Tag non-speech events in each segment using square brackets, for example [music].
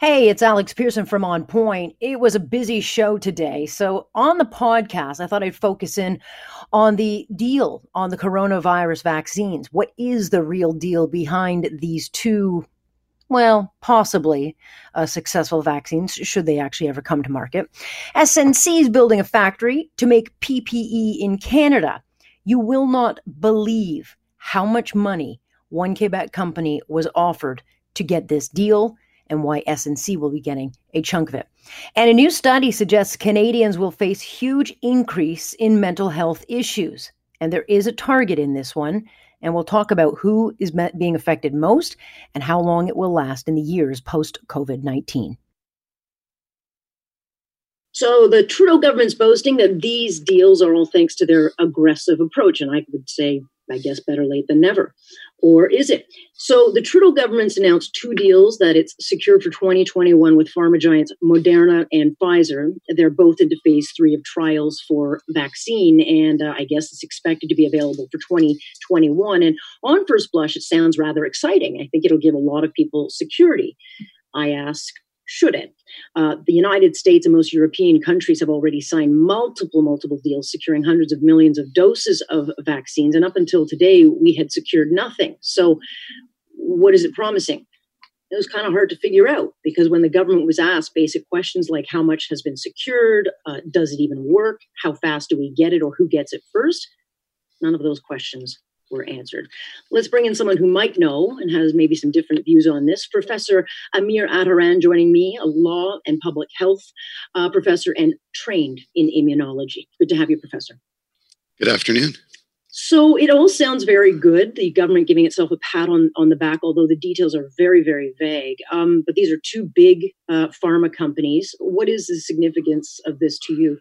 Hey, it's Alex Pierson from On Point. It was a busy show today. So, on the podcast, I thought I'd focus in on the deal on the coronavirus vaccines. What is the real deal behind these two, well, possibly uh, successful vaccines, should they actually ever come to market? SNC is building a factory to make PPE in Canada. You will not believe how much money one Quebec company was offered to get this deal and why SNC will be getting a chunk of it. And a new study suggests Canadians will face huge increase in mental health issues. And there is a target in this one. And we'll talk about who is being affected most and how long it will last in the years post COVID 19. So the Trudeau government's boasting that these deals are all thanks to their aggressive approach. And I would say, I guess, better late than never or is it? So the Trudeau government's announced two deals that it's secured for 2021 with pharma giants Moderna and Pfizer. They're both into phase three of trials for vaccine, and uh, I guess it's expected to be available for 2021. And on first blush, it sounds rather exciting. I think it'll give a lot of people security. I ask, should it? Uh, the United States and most European countries have already signed multiple, multiple deals securing hundreds of millions of doses of vaccines. And up until today, we had secured nothing. So, what is it promising? It was kind of hard to figure out because when the government was asked basic questions like how much has been secured, uh, does it even work, how fast do we get it, or who gets it first, none of those questions were answered. Let's bring in someone who might know and has maybe some different views on this. Professor Amir Attaran joining me, a law and public health uh, professor and trained in immunology. Good to have you, Professor. Good afternoon. So it all sounds very good. The government giving itself a pat on, on the back, although the details are very, very vague. Um, but these are two big uh, pharma companies. What is the significance of this to you?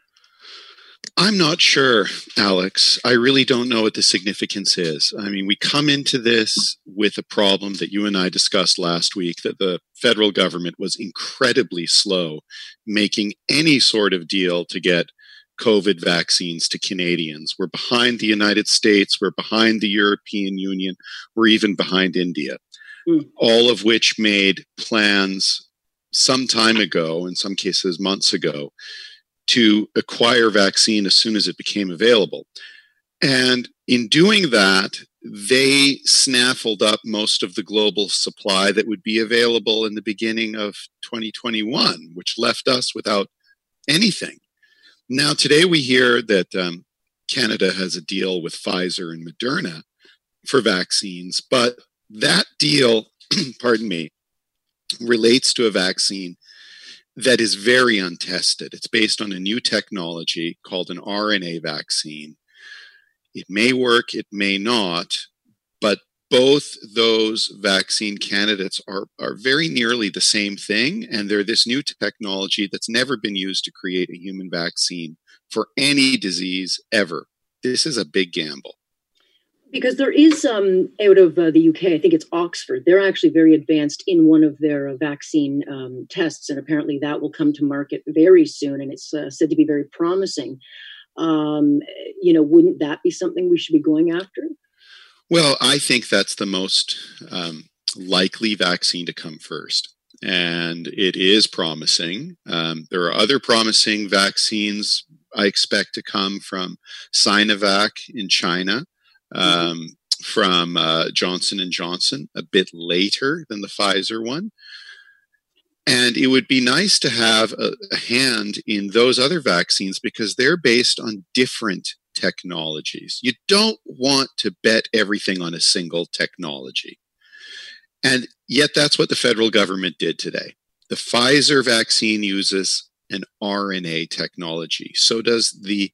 I'm not sure, Alex. I really don't know what the significance is. I mean, we come into this with a problem that you and I discussed last week that the federal government was incredibly slow making any sort of deal to get COVID vaccines to Canadians. We're behind the United States, we're behind the European Union, we're even behind India, mm. all of which made plans some time ago, in some cases months ago, to acquire vaccine as soon as it became available. And in doing that, they snaffled up most of the global supply that would be available in the beginning of 2021, which left us without anything. Now, today we hear that um, Canada has a deal with Pfizer and Moderna for vaccines, but that deal, [clears throat] pardon me, relates to a vaccine that is very untested. It's based on a new technology called an RNA vaccine. It may work, it may not, but both those vaccine candidates are, are very nearly the same thing. And they're this new technology that's never been used to create a human vaccine for any disease ever. This is a big gamble because there is um, out of uh, the UK, I think it's Oxford. They're actually very advanced in one of their uh, vaccine um, tests, and apparently that will come to market very soon, and it's uh, said to be very promising. Um, you know, wouldn't that be something we should be going after? Well, I think that's the most um, likely vaccine to come first. And it is promising. Um, there are other promising vaccines I expect to come from Sinovac in China. Mm-hmm. um, from uh, Johnson and Johnson a bit later than the Pfizer one. And it would be nice to have a, a hand in those other vaccines because they're based on different technologies. You don't want to bet everything on a single technology. And yet, that's what the federal government did today. The Pfizer vaccine uses an RNA technology. So does the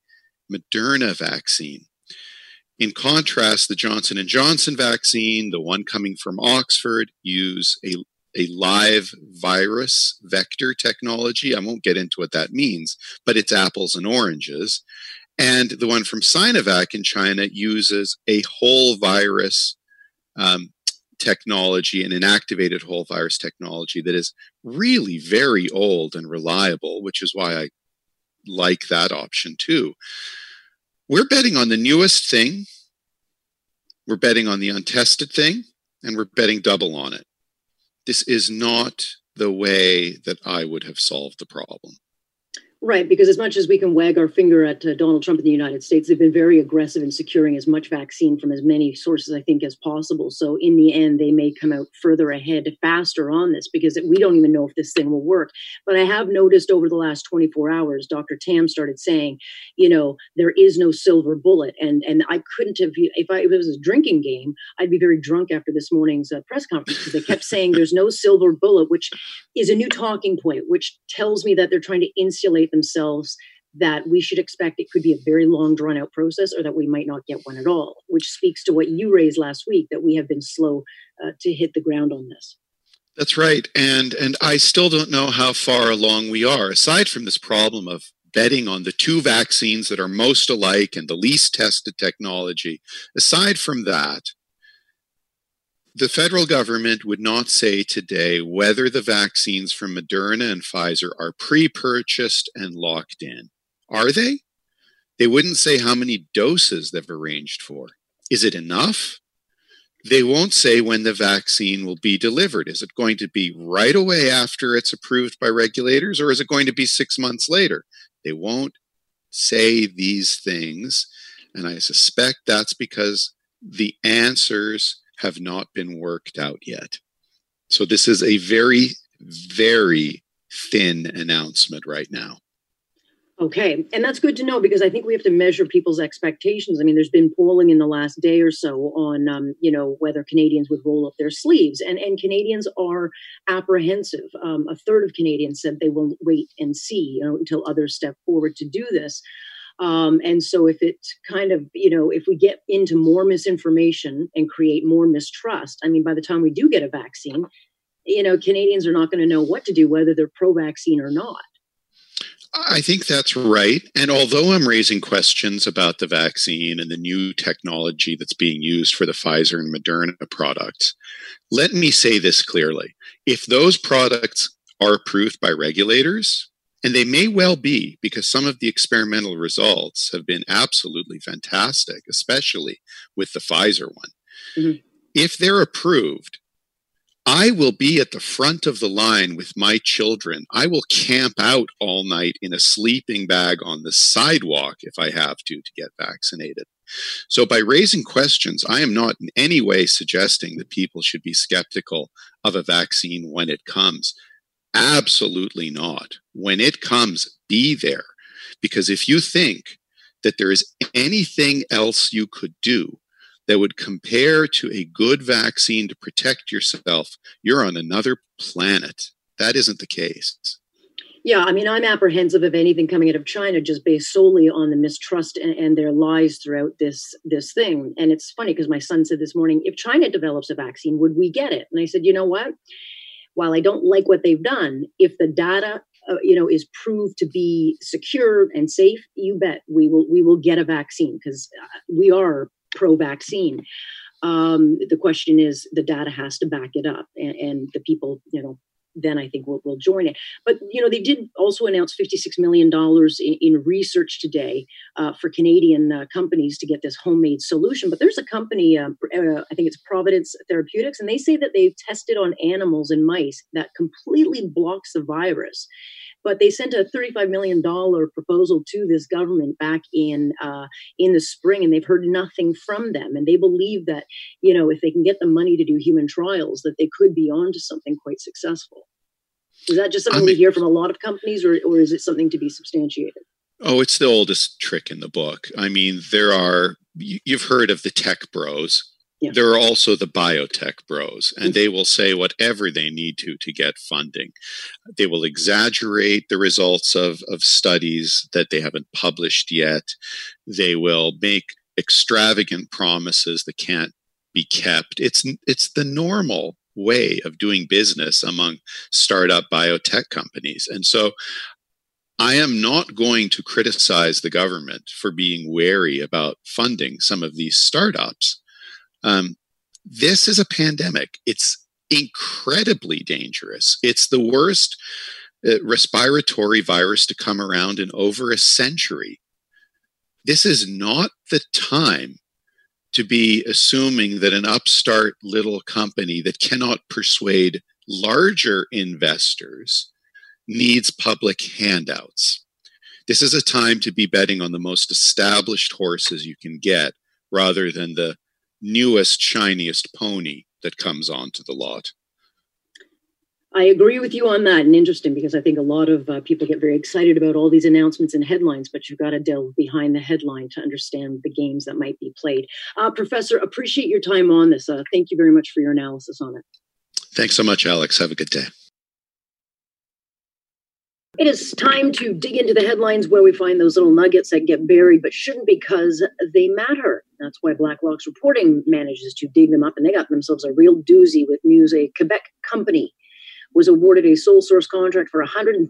Moderna vaccine. In contrast, the Johnson and Johnson vaccine, the one coming from Oxford, use a a live virus vector technology. I won't get into what that means, but it's apples and oranges. And the one from Sinovac in China uses a whole virus um, technology an activated whole virus technology that is really very old and reliable, which is why I like that option too. We're betting on the newest thing, we're betting on the untested thing, and we're betting double on it. This is not the way that I would have solved the problem. Right, because as much as we can wag our finger at uh, Donald Trump in the United States, they've been very aggressive in securing as much vaccine from as many sources, I think, as possible. So in the end, they may come out further ahead faster on this because we don't even know if this thing will work. But I have noticed over the last 24 hours, Dr. Tam started saying, you know, there is no silver bullet, and and I couldn't have if, I, if it was a drinking game, I'd be very drunk after this morning's uh, press conference because they kept [laughs] saying there's no silver bullet, which is a new talking point, which tells me that they're trying to insulate themselves that we should expect it could be a very long drawn out process or that we might not get one at all which speaks to what you raised last week that we have been slow uh, to hit the ground on this. That's right. And and i still don't know how far along we are aside from this problem of betting on the two vaccines that are most alike and the least tested technology. Aside from that the federal government would not say today whether the vaccines from Moderna and Pfizer are pre purchased and locked in. Are they? They wouldn't say how many doses they've arranged for. Is it enough? They won't say when the vaccine will be delivered. Is it going to be right away after it's approved by regulators, or is it going to be six months later? They won't say these things. And I suspect that's because the answers have not been worked out yet. So this is a very, very thin announcement right now. Okay. And that's good to know because I think we have to measure people's expectations. I mean, there's been polling in the last day or so on, um, you know, whether Canadians would roll up their sleeves. And, and Canadians are apprehensive. Um, a third of Canadians said they will wait and see you know, until others step forward to do this. Um, and so, if it kind of, you know, if we get into more misinformation and create more mistrust, I mean, by the time we do get a vaccine, you know, Canadians are not going to know what to do, whether they're pro vaccine or not. I think that's right. And although I'm raising questions about the vaccine and the new technology that's being used for the Pfizer and Moderna products, let me say this clearly. If those products are approved by regulators, and they may well be because some of the experimental results have been absolutely fantastic, especially with the Pfizer one. Mm-hmm. If they're approved, I will be at the front of the line with my children. I will camp out all night in a sleeping bag on the sidewalk if I have to to get vaccinated. So, by raising questions, I am not in any way suggesting that people should be skeptical of a vaccine when it comes. Absolutely not. When it comes, be there. Because if you think that there is anything else you could do that would compare to a good vaccine to protect yourself, you're on another planet. That isn't the case. Yeah, I mean, I'm apprehensive of anything coming out of China just based solely on the mistrust and, and their lies throughout this this thing. And it's funny because my son said this morning, if China develops a vaccine, would we get it? And I said, you know what? While I don't like what they've done, if the data uh, you know is proved to be secure and safe, you bet we will we will get a vaccine because uh, we are pro-vaccine. Um, the question is the data has to back it up, and, and the people you know then I think we'll, we'll join it. But you know, they did also announce $56 million in, in research today uh, for Canadian uh, companies to get this homemade solution. But there's a company, uh, uh, I think it's Providence Therapeutics, and they say that they've tested on animals and mice that completely blocks the virus. But they sent a $35 million proposal to this government back in uh, in the spring, and they've heard nothing from them. And they believe that you know if they can get the money to do human trials, that they could be on to something quite successful. Is that just something I mean, we hear from a lot of companies, or or is it something to be substantiated? Oh, it's the oldest trick in the book. I mean, there are you've heard of the tech bros yeah. There are also the biotech bros, and mm-hmm. they will say whatever they need to to get funding. They will exaggerate the results of, of studies that they haven't published yet. They will make extravagant promises that can't be kept. It's it's the normal way of doing business among startup biotech companies. And so I am not going to criticize the government for being wary about funding some of these startups. Um, this is a pandemic. It's incredibly dangerous. It's the worst uh, respiratory virus to come around in over a century. This is not the time to be assuming that an upstart little company that cannot persuade larger investors needs public handouts. This is a time to be betting on the most established horses you can get rather than the newest, shiniest pony that comes onto the lot. I agree with you on that, and interesting because I think a lot of uh, people get very excited about all these announcements and headlines, but you've got to delve behind the headline to understand the games that might be played. Uh, Professor, appreciate your time on this. Uh, thank you very much for your analysis on it. Thanks so much, Alex. Have a good day. It is time to dig into the headlines where we find those little nuggets that get buried but shouldn't because they matter. That's why Blacklock's Reporter manages to dig them up, and they got themselves a real doozy with news. A Quebec company was awarded a sole source contract for $133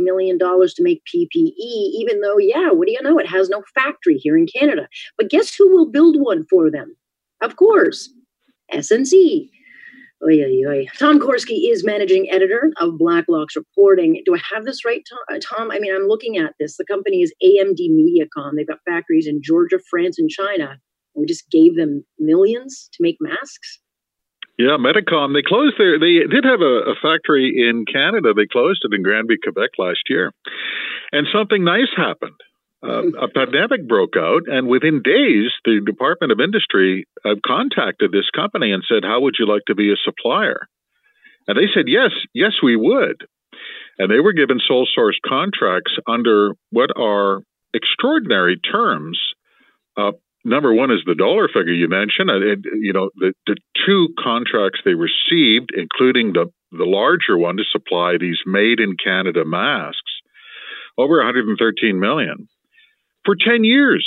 million to make PPE, even though, yeah, what do you know? It has no factory here in Canada. But guess who will build one for them? Of course, SNC. Oy, oy, oy. Tom Korski is managing editor of Blacklock's Reporter. Do I have this right, uh, Tom? I mean, I'm looking at this. The company is AMD Medicom. They've got factories in Georgia, France, and China. We just gave them millions to make masks. Yeah, Medicom. They closed their. They did have a, a, factory in Canada. They closed it in Granby, Quebec last year, and something nice happened. Uh, a [laughs] pandemic broke out, and within days, the Department of Industry uh, contacted this company and said, "How would you like to be a supplier?" And they said, "Yes, yes, we would." And they were given sole source contracts under what are extraordinary terms. Uh, number one is the dollar figure you mentioned. And, you know, the, the two contracts they received, including the, the larger one to supply these made in Canada masks, over 113 million for 10 years.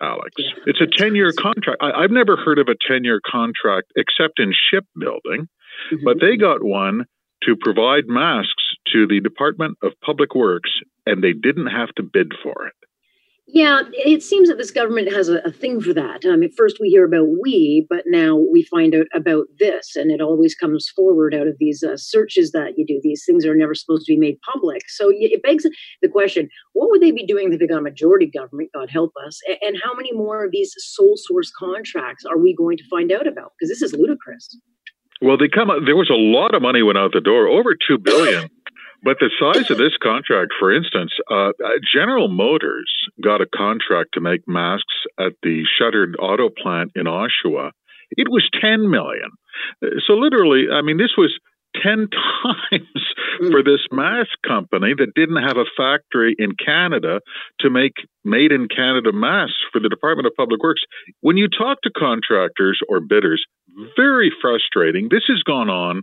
Alex, it's a 10 year contract. I, have never heard of a 10 year contract except in shipbuilding, mm-hmm. but they got one to provide masks to the Department of Public Works, and they didn't have to bid for it. Yeah, it seems that this government has a, a thing for that. Um, at first, we hear about we, but now we find out about this, and it always comes forward out of these uh, searches that you do. These things are never supposed to be made public. So it begs the question: What would they be doing if they got a majority government? God help us! And how many more of these sole source contracts are we going to find out about? Because this is ludicrous. Well, they come. There was a lot of money went out the door, over two billion. But the size of this contract, for instance, uh, General Motors got a contract to make masks at the shuttered auto plant in Oshawa. It was 10 million. So literally, I mean, this was 10 [laughs] times for this mask company that didn't have a factory in Canada to make made in Canada masks for the Department of Public Works. When you talk to contractors or bidders, very frustrating. This has gone on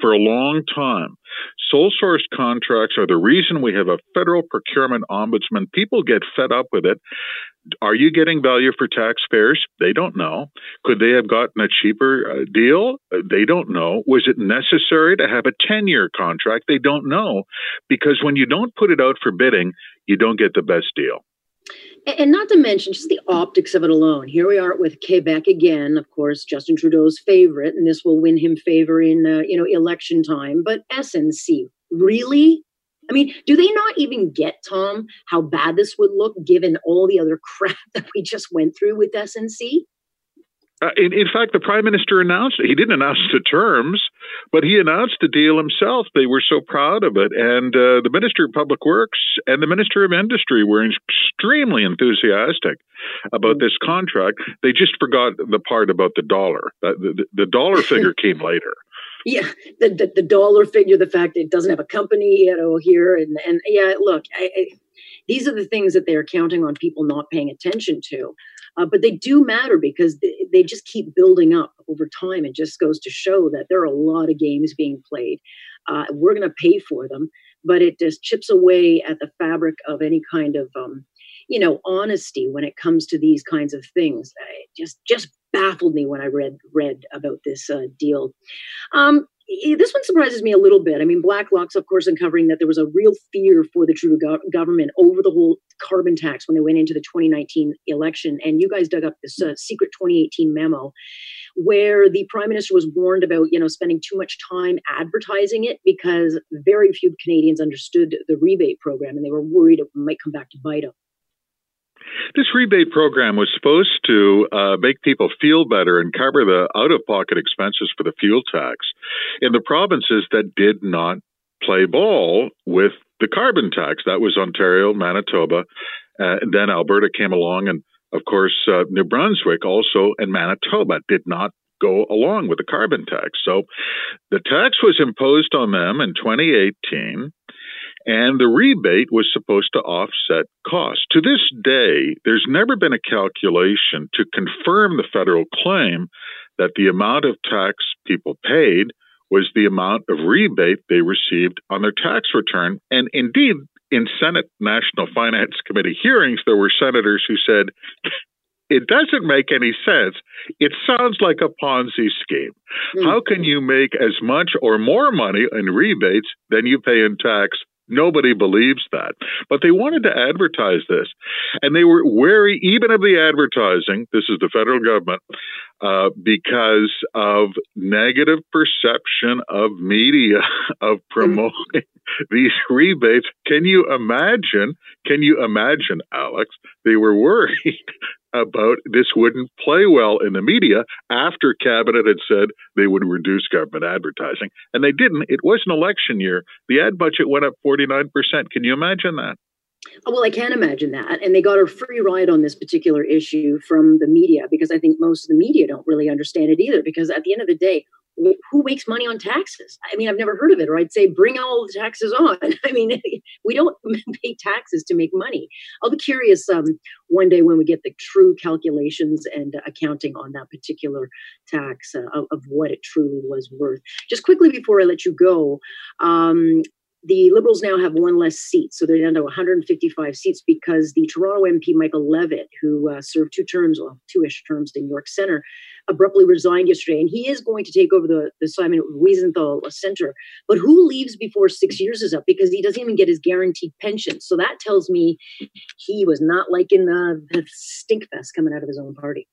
for a long time. Sole source contracts are the reason we have a federal procurement ombudsman. People get fed up with it. Are you getting value for taxpayers? They don't know. Could they have gotten a cheaper uh, deal? They don't know. Was it necessary to have a 10 year contract? They don't know. Because when you don't put it out for bidding, you don't get the best deal. And not to mention just the optics of it alone. Here we are with Quebec again, of course, Justin Trudeau's favorite, and this will win him favor in uh, you know election time. But SNC, really? I mean, do they not even get Tom how bad this would look given all the other [laughs] crap that we just went through with SNC? Uh, in, in, fact, the prime minister announced it. He didn't announce the terms, but he announced the deal himself. They were so proud of it. And uh, the minister of public works and the minister of industry were extremely enthusiastic about this contract. They just forgot the part about the dollar. The, the, the dollar [laughs] figure came later. Yeah, the, the, the dollar figure, the fact that it doesn't have a company, you know, here, and and yeah, look, I, I, these are the things that they are counting on people not paying attention to. Uh, but they do matter because they, they just keep building up over time. It just goes to show that there are a lot of games being played. Uh, we're going to pay for them, but it just chips away at the fabric of any kind of, um, you know, honesty when it comes to these kinds of things. It just just baffled me when I read read about this uh, deal. Um, this one surprises me a little bit. I mean, Blacklock's, of course, uncovering that there was a real fear for the Trudeau go- government over the whole carbon tax when they went into the 2019 election. And you guys dug up this uh, secret 2018 memo where the prime minister was warned about, you know, spending too much time advertising it because very few Canadians understood the rebate program and they were worried it might come back to bite them. This rebate program was supposed to uh, make people feel better and cover the out of pocket expenses for the fuel tax in the provinces that did not play ball with the carbon tax. That was Ontario, Manitoba, uh, and then Alberta came along, and of course, uh, New Brunswick also and Manitoba did not go along with the carbon tax. So the tax was imposed on them in 2018 and the rebate was supposed to offset costs. To this day, there's never been a calculation to confirm the federal claim that the amount of tax people paid was the amount of rebate they received on their tax return. And indeed, in Senate National Finance Committee hearings, there were senators who said, it doesn't make any sense. It sounds like a Ponzi scheme. Mm-hmm. How can you make as much or more money in rebates than you pay in tax Nobody believes that. But they wanted to advertise this. And they were wary even of the advertising. This is the federal government. Uh, because of negative perception of media [laughs] of promoting [laughs] these rebates. Can you imagine? Can you imagine, Alex? They were worried about this wouldn't play well in the media after cabinet had said they would reduce government advertising and they didn't it was an election year the ad budget went up 49% can you imagine that oh, well, I can't imagine that. And they got a free ride on this particular issue from the media because I think most of the media don't really understand it either. Because at the end of the day, who makes money on taxes? I mean, I've never heard of it. Or I'd say, bring all the taxes on. [laughs] I mean, [laughs] we don't [laughs] pay taxes to make money. I'll be curious um, one day when we get the true calculations and accounting on that particular tax uh, of, of, what it truly was worth. Just quickly before I let you go, um, the Liberals now have one less seat, so they're down to 155 seats because the Toronto MP Michael Levitt, who uh, served two terms, well, two-ish terms in York Centre, abruptly resigned yesterday, and he is going to take over the, the at Wiesenthal Center. But who leaves before six years is up because he doesn't even get his guaranteed pension? So that tells me he was not liking uh, the stink fest coming out of his own party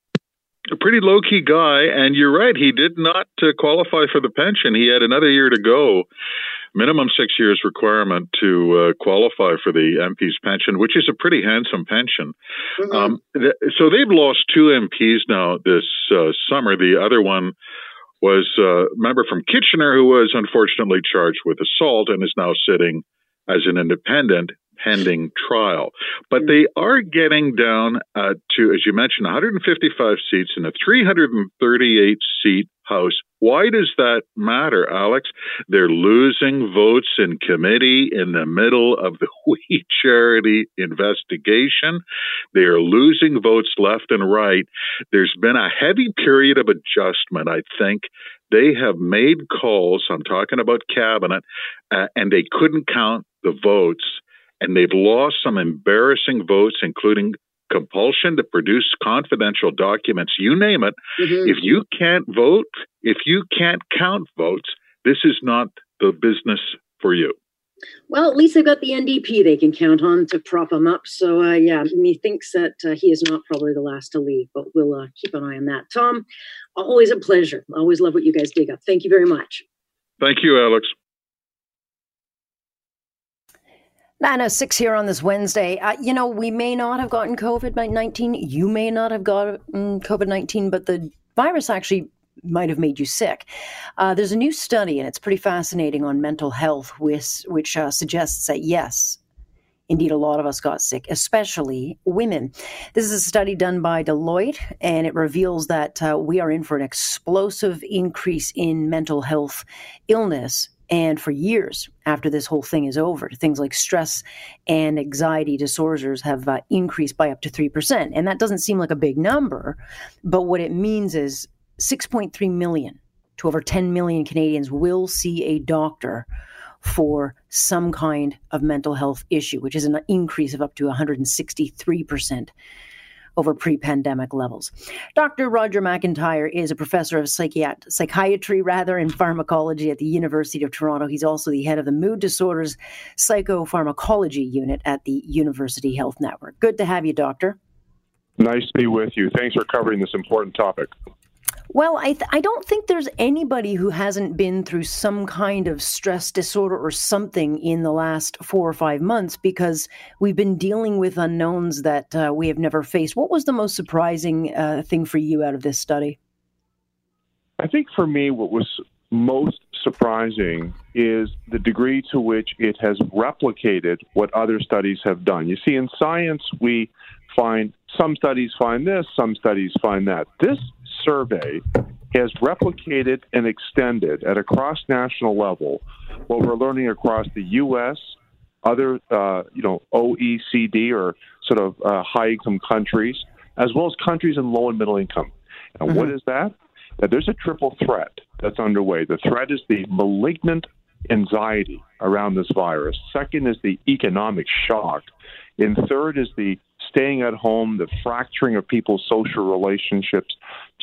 a pretty low key guy, and you're right. He did not uh, qualify for the pension. He had another year to go minimum six years requirement to uh, qualify for the MP's pension, which is a pretty handsome pension. Mm-hmm. Um, th- so they've lost two MPs now this uh, summer. The other one was a member from Kitchener who was unfortunately charged with assault and is now sitting as an independent pending trial. But mm-hmm. they are getting down uh, to, as you mentioned, 155 seats in a 338 seat House. Why does that matter, Alex? They're losing votes in committee in the middle of the [laughs] We Charity investigation. They are losing votes left and right. There's been a heavy period of adjustment, I think. They have made calls, I'm talking about cabinet, uh, and they couldn't count the votes and they've lost some embarrassing votes, including compulsion to produce confidential documents, you name it. Mm-hmm. If you can't vote, if you can't count votes, this is not the business for you. Well, at least they've got the NDP they can count on to prop him up. So, uh, yeah, methinks that uh, he is not probably the last to leave, but we'll uh, keep an eye on that. Tom, always a pleasure. Always love what you guys dig up. Thank you very much. Thank you, Alex. 906 here on this Wednesday. Uh, you know, we may not have gotten COVID 19. You may not have gotten COVID 19, but the virus actually might have made you sick. Uh, there's a new study, and it's pretty fascinating on mental health, which, which uh, suggests that yes, Indeed, a lot of us got sick, especially women. This is a study done by Deloitte, and it reveals that uh, we are in for an explosive increase in mental health illness and for years after this whole thing is over, things like stress and anxiety disorders have uh, increased by up to 3%. And that doesn't seem like a big number, but what it means is 6.3 million to over 10 million Canadians will see a doctor for some kind of mental health issue, which is an increase of up to 163% over pre pandemic levels. Dr. Roger McIntyre is a professor of psychiat- psychiatry rather and pharmacology at the University of Toronto. He's also the head of the Mood Disorders Psychopharmacology Unit at the University Health Network. Good to have you, Doctor. Nice to be with you. Thanks for covering this important topic. Well, I, th- I don't think there's anybody who hasn't been through some kind of stress disorder or something in the last four or five months because we've been dealing with unknowns that uh, we have never faced. What was the most surprising uh, thing for you out of this study? I think for me, what was most surprising is the degree to which it has replicated what other studies have done. You see, in science, we find some studies find this, some studies find that. This survey has replicated and extended at a cross national level what we're learning across the U.S., other, uh, you know, OECD or sort of uh, high income countries, as well as countries in low and middle income. And mm-hmm. what is that? That there's a triple threat that's underway. The threat is the malignant anxiety around this virus. Second is the economic shock. And third is the staying at home, the fracturing of people's social relationships,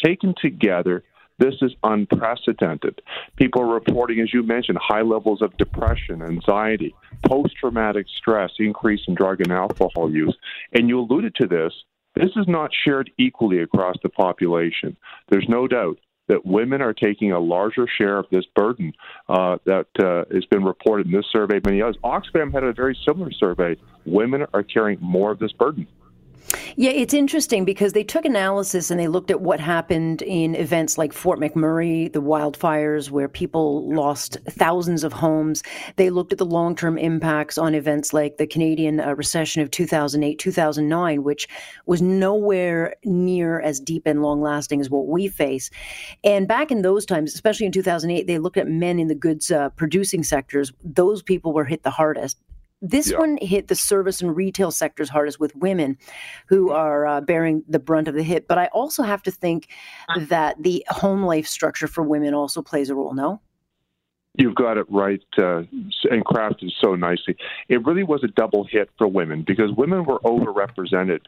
taken together, this is unprecedented. People are reporting, as you mentioned, high levels of depression, anxiety, post traumatic stress, increase in drug and alcohol use. And you alluded to this. This is not shared equally across the population. There's no doubt that women are taking a larger share of this burden uh, that uh, has been reported in this survey. Many others. Oxfam had a very similar survey. Women are carrying more of this burden. Yeah, it's interesting because they took analysis and they looked at what happened in events like Fort McMurray, the wildfires, where people lost thousands of homes. They looked at the long term impacts on events like the Canadian uh, recession of 2008, 2009, which was nowhere near as deep and long lasting as what we face. And back in those times, especially in 2008, they looked at men in the goods uh, producing sectors. Those people were hit the hardest. This yeah. one hit the service and retail sectors hardest with women who are uh, bearing the brunt of the hit. But I also have to think uh. that the home life structure for women also plays a role, no? You've got it right uh, and crafted so nicely. It really was a double hit for women because women were overrepresented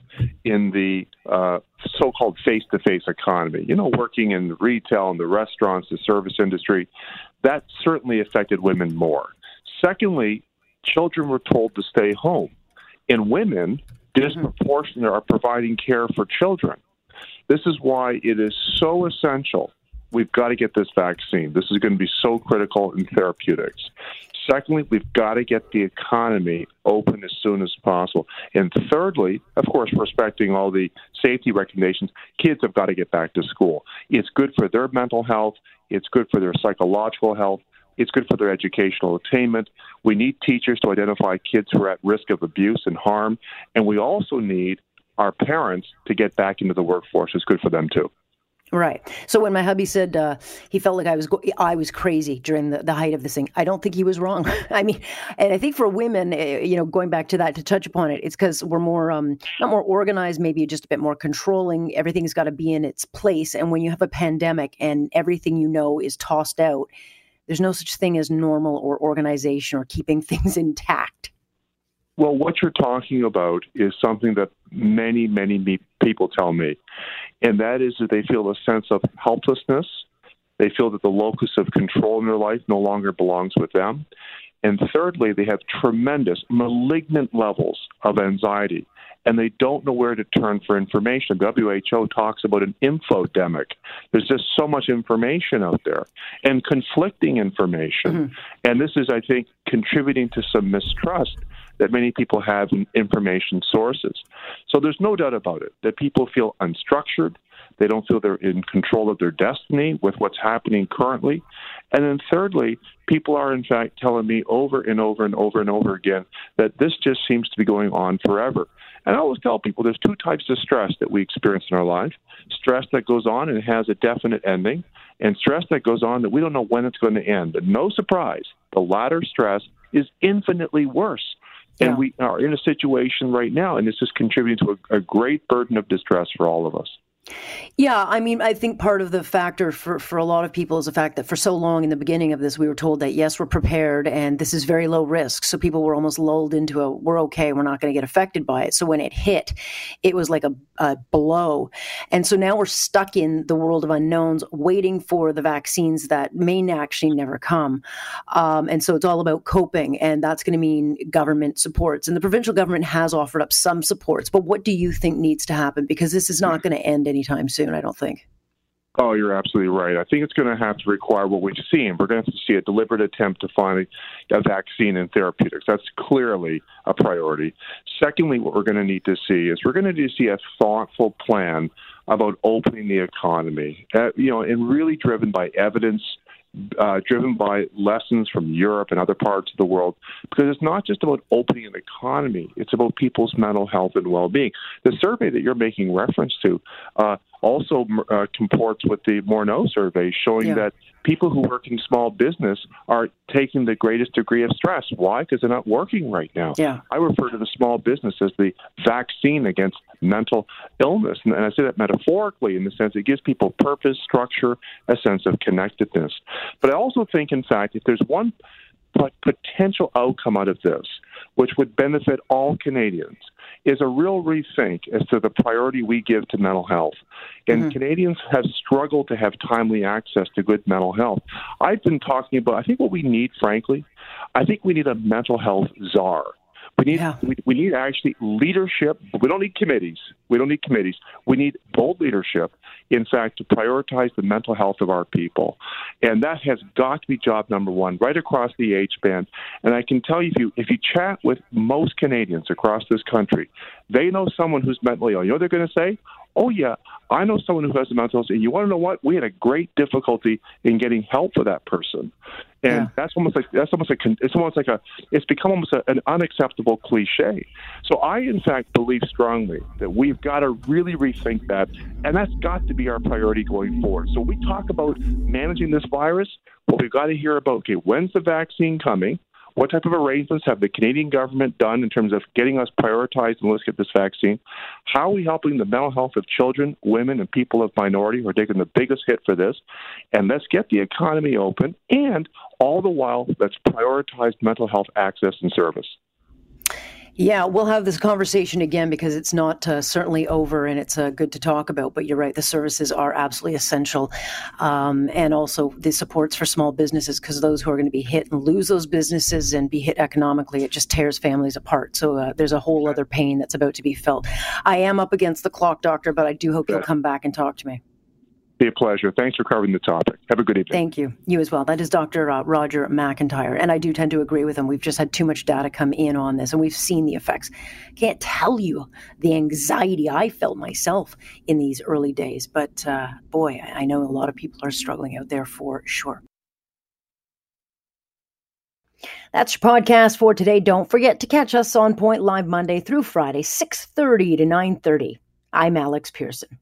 in the uh, so called face to face economy. You know, working in retail and the restaurants, the service industry. That certainly affected women more. Secondly, children were told to stay home. And women disproportionately are providing care for children. This is why it is so essential. We've got to get this vaccine. This is going to be so critical in therapeutics. Secondly, we've got to get the economy open as soon as possible. And thirdly, of course, respecting all the safety recommendations, kids have got to get back to school. It's good for their mental health, it's good for their psychological health, it's good for their educational attainment. We need teachers to identify kids who are at risk of abuse and harm. And we also need our parents to get back into the workforce. It's good for them too. Right. So when my hubby said uh, he felt like I was go- I was crazy during the, the height of this thing, I don't think he was wrong. [laughs] I mean, and I think for women, eh, you know, going back to that to touch upon it, it's because we're more um, not more organized, maybe just a bit more controlling. Everything's got to be in its place, and when you have a pandemic and everything you know is tossed out, there's no such thing as normal or organization or keeping [laughs] things intact. Well, what you're talking about is something that many, many people tell me, and that is that they feel a sense of helplessness. They feel that the locus of control in their life no longer belongs with them. And thirdly, they have tremendous malignant levels of anxiety and they don't know where to turn for information. WHO talks about an infodemic. There's just so much information out there and conflicting information. Mm-hmm. And this is, I think, contributing to some mistrust that many people have in information sources. So there's no doubt about it that people feel unstructured. They don't feel they're in control of their destiny with what's happening currently. And then, thirdly, people are in fact telling me over and over and over and over again that this just seems to be going on forever. And I always tell people there's two types of stress that we experience in our life stress that goes on and has a definite ending, and stress that goes on that we don't know when it's going to end. But no surprise, the latter stress is infinitely worse. Yeah. And we are in a situation right now, and this is contributing to a, a great burden of distress for all of us. Yeah, I mean, I think part of the factor for, for a lot of people is the fact that for so long in the beginning of this, we were told that yes, we're prepared and this is very low risk. So people were almost lulled into a we're okay, we're not going to get affected by it. So when it hit, it was like a, a blow. And so now we're stuck in the world of unknowns, waiting for the vaccines that may actually never come. Um, and so it's all about coping, and that's going to mean government supports. And the provincial government has offered up some supports, but what do you think needs to happen? Because this is not going to end anytime soon, I don't think. Oh, you're absolutely right. I think it's going to have to require what we've seen. We're going to have to see a deliberate attempt to find a vaccine and therapeutics. That's clearly a priority. Secondly, what we're going to need to see is we're going to need to see a thoughtful plan about opening the economy, uh, you know, and really driven by evidence uh, driven by lessons from Europe and other parts of the world, because it's not just about opening an economy, it's about people's mental health and well being. The survey that you're making reference to uh, also uh, comports with the Morneau survey, showing yeah. that people who work in small business are taking the greatest degree of stress. Why? Because they're not working right now. Yeah. I refer to the small business as the vaccine against mental illness. And I say that metaphorically in the sense it gives people purpose, structure, a sense of connectedness. But I also think, in fact, if there's one potential outcome out of this, which would benefit all Canadians, is a real rethink as to the priority we give to mental health. And mm-hmm. Canadians have struggled to have timely access to good mental health. I've been talking about, I think what we need, frankly, I think we need a mental health czar. We need yeah. we, we need actually leadership. We don't need committees. We don't need committees. We need bold leadership. In fact, to prioritize the mental health of our people, and that has got to be job number one, right across the age band. And I can tell you, if you if you chat with most Canadians across this country, they know someone who's mentally ill. You know what they're going to say? oh yeah, I know someone who has a mental illness, and you want to know what? We had a great difficulty in getting help for that person, and yeah. that's almost like that's almost like it's almost like a it's become almost a, an unacceptable cliche. So I, in fact, believe strongly that we've got to really rethink that, and that's got to be our priority going forward. So we talk about managing this virus. Well, we've got to hear about okay, when's the vaccine coming? What type of arrangements have the Canadian government done in terms of getting us prioritized and let's get this vaccine? How are we helping the mental health of children, women, and people of minority who are taking the biggest hit for this? And let's get the economy open, and all the while, let's prioritize mental health access and service. Yeah, we'll have this conversation again because it's not uh, certainly over and it's uh, good to talk about. But you're right, the services are absolutely essential. Um, and also the supports for small businesses because those who are going to be hit and lose those businesses and be hit economically, it just tears families apart. So uh, there's a whole other pain that's about to be felt. I am up against the clock, doctor, but I do hope you'll come back and talk to me. Be a pleasure. Thanks for covering the topic. Have a good evening. Thank you. You as well. That is Dr. Uh, Roger McIntyre. And I do tend to agree with him. We've just had too much data come in on this and we've seen the effects. Can't tell you the anxiety I felt myself in these early days. But uh, boy, I know a lot of people are struggling out there for sure. That's your podcast for today. Don't forget to catch us on Point Live Monday through Friday, 6.30 to 9.30. I'm Alex Pierson.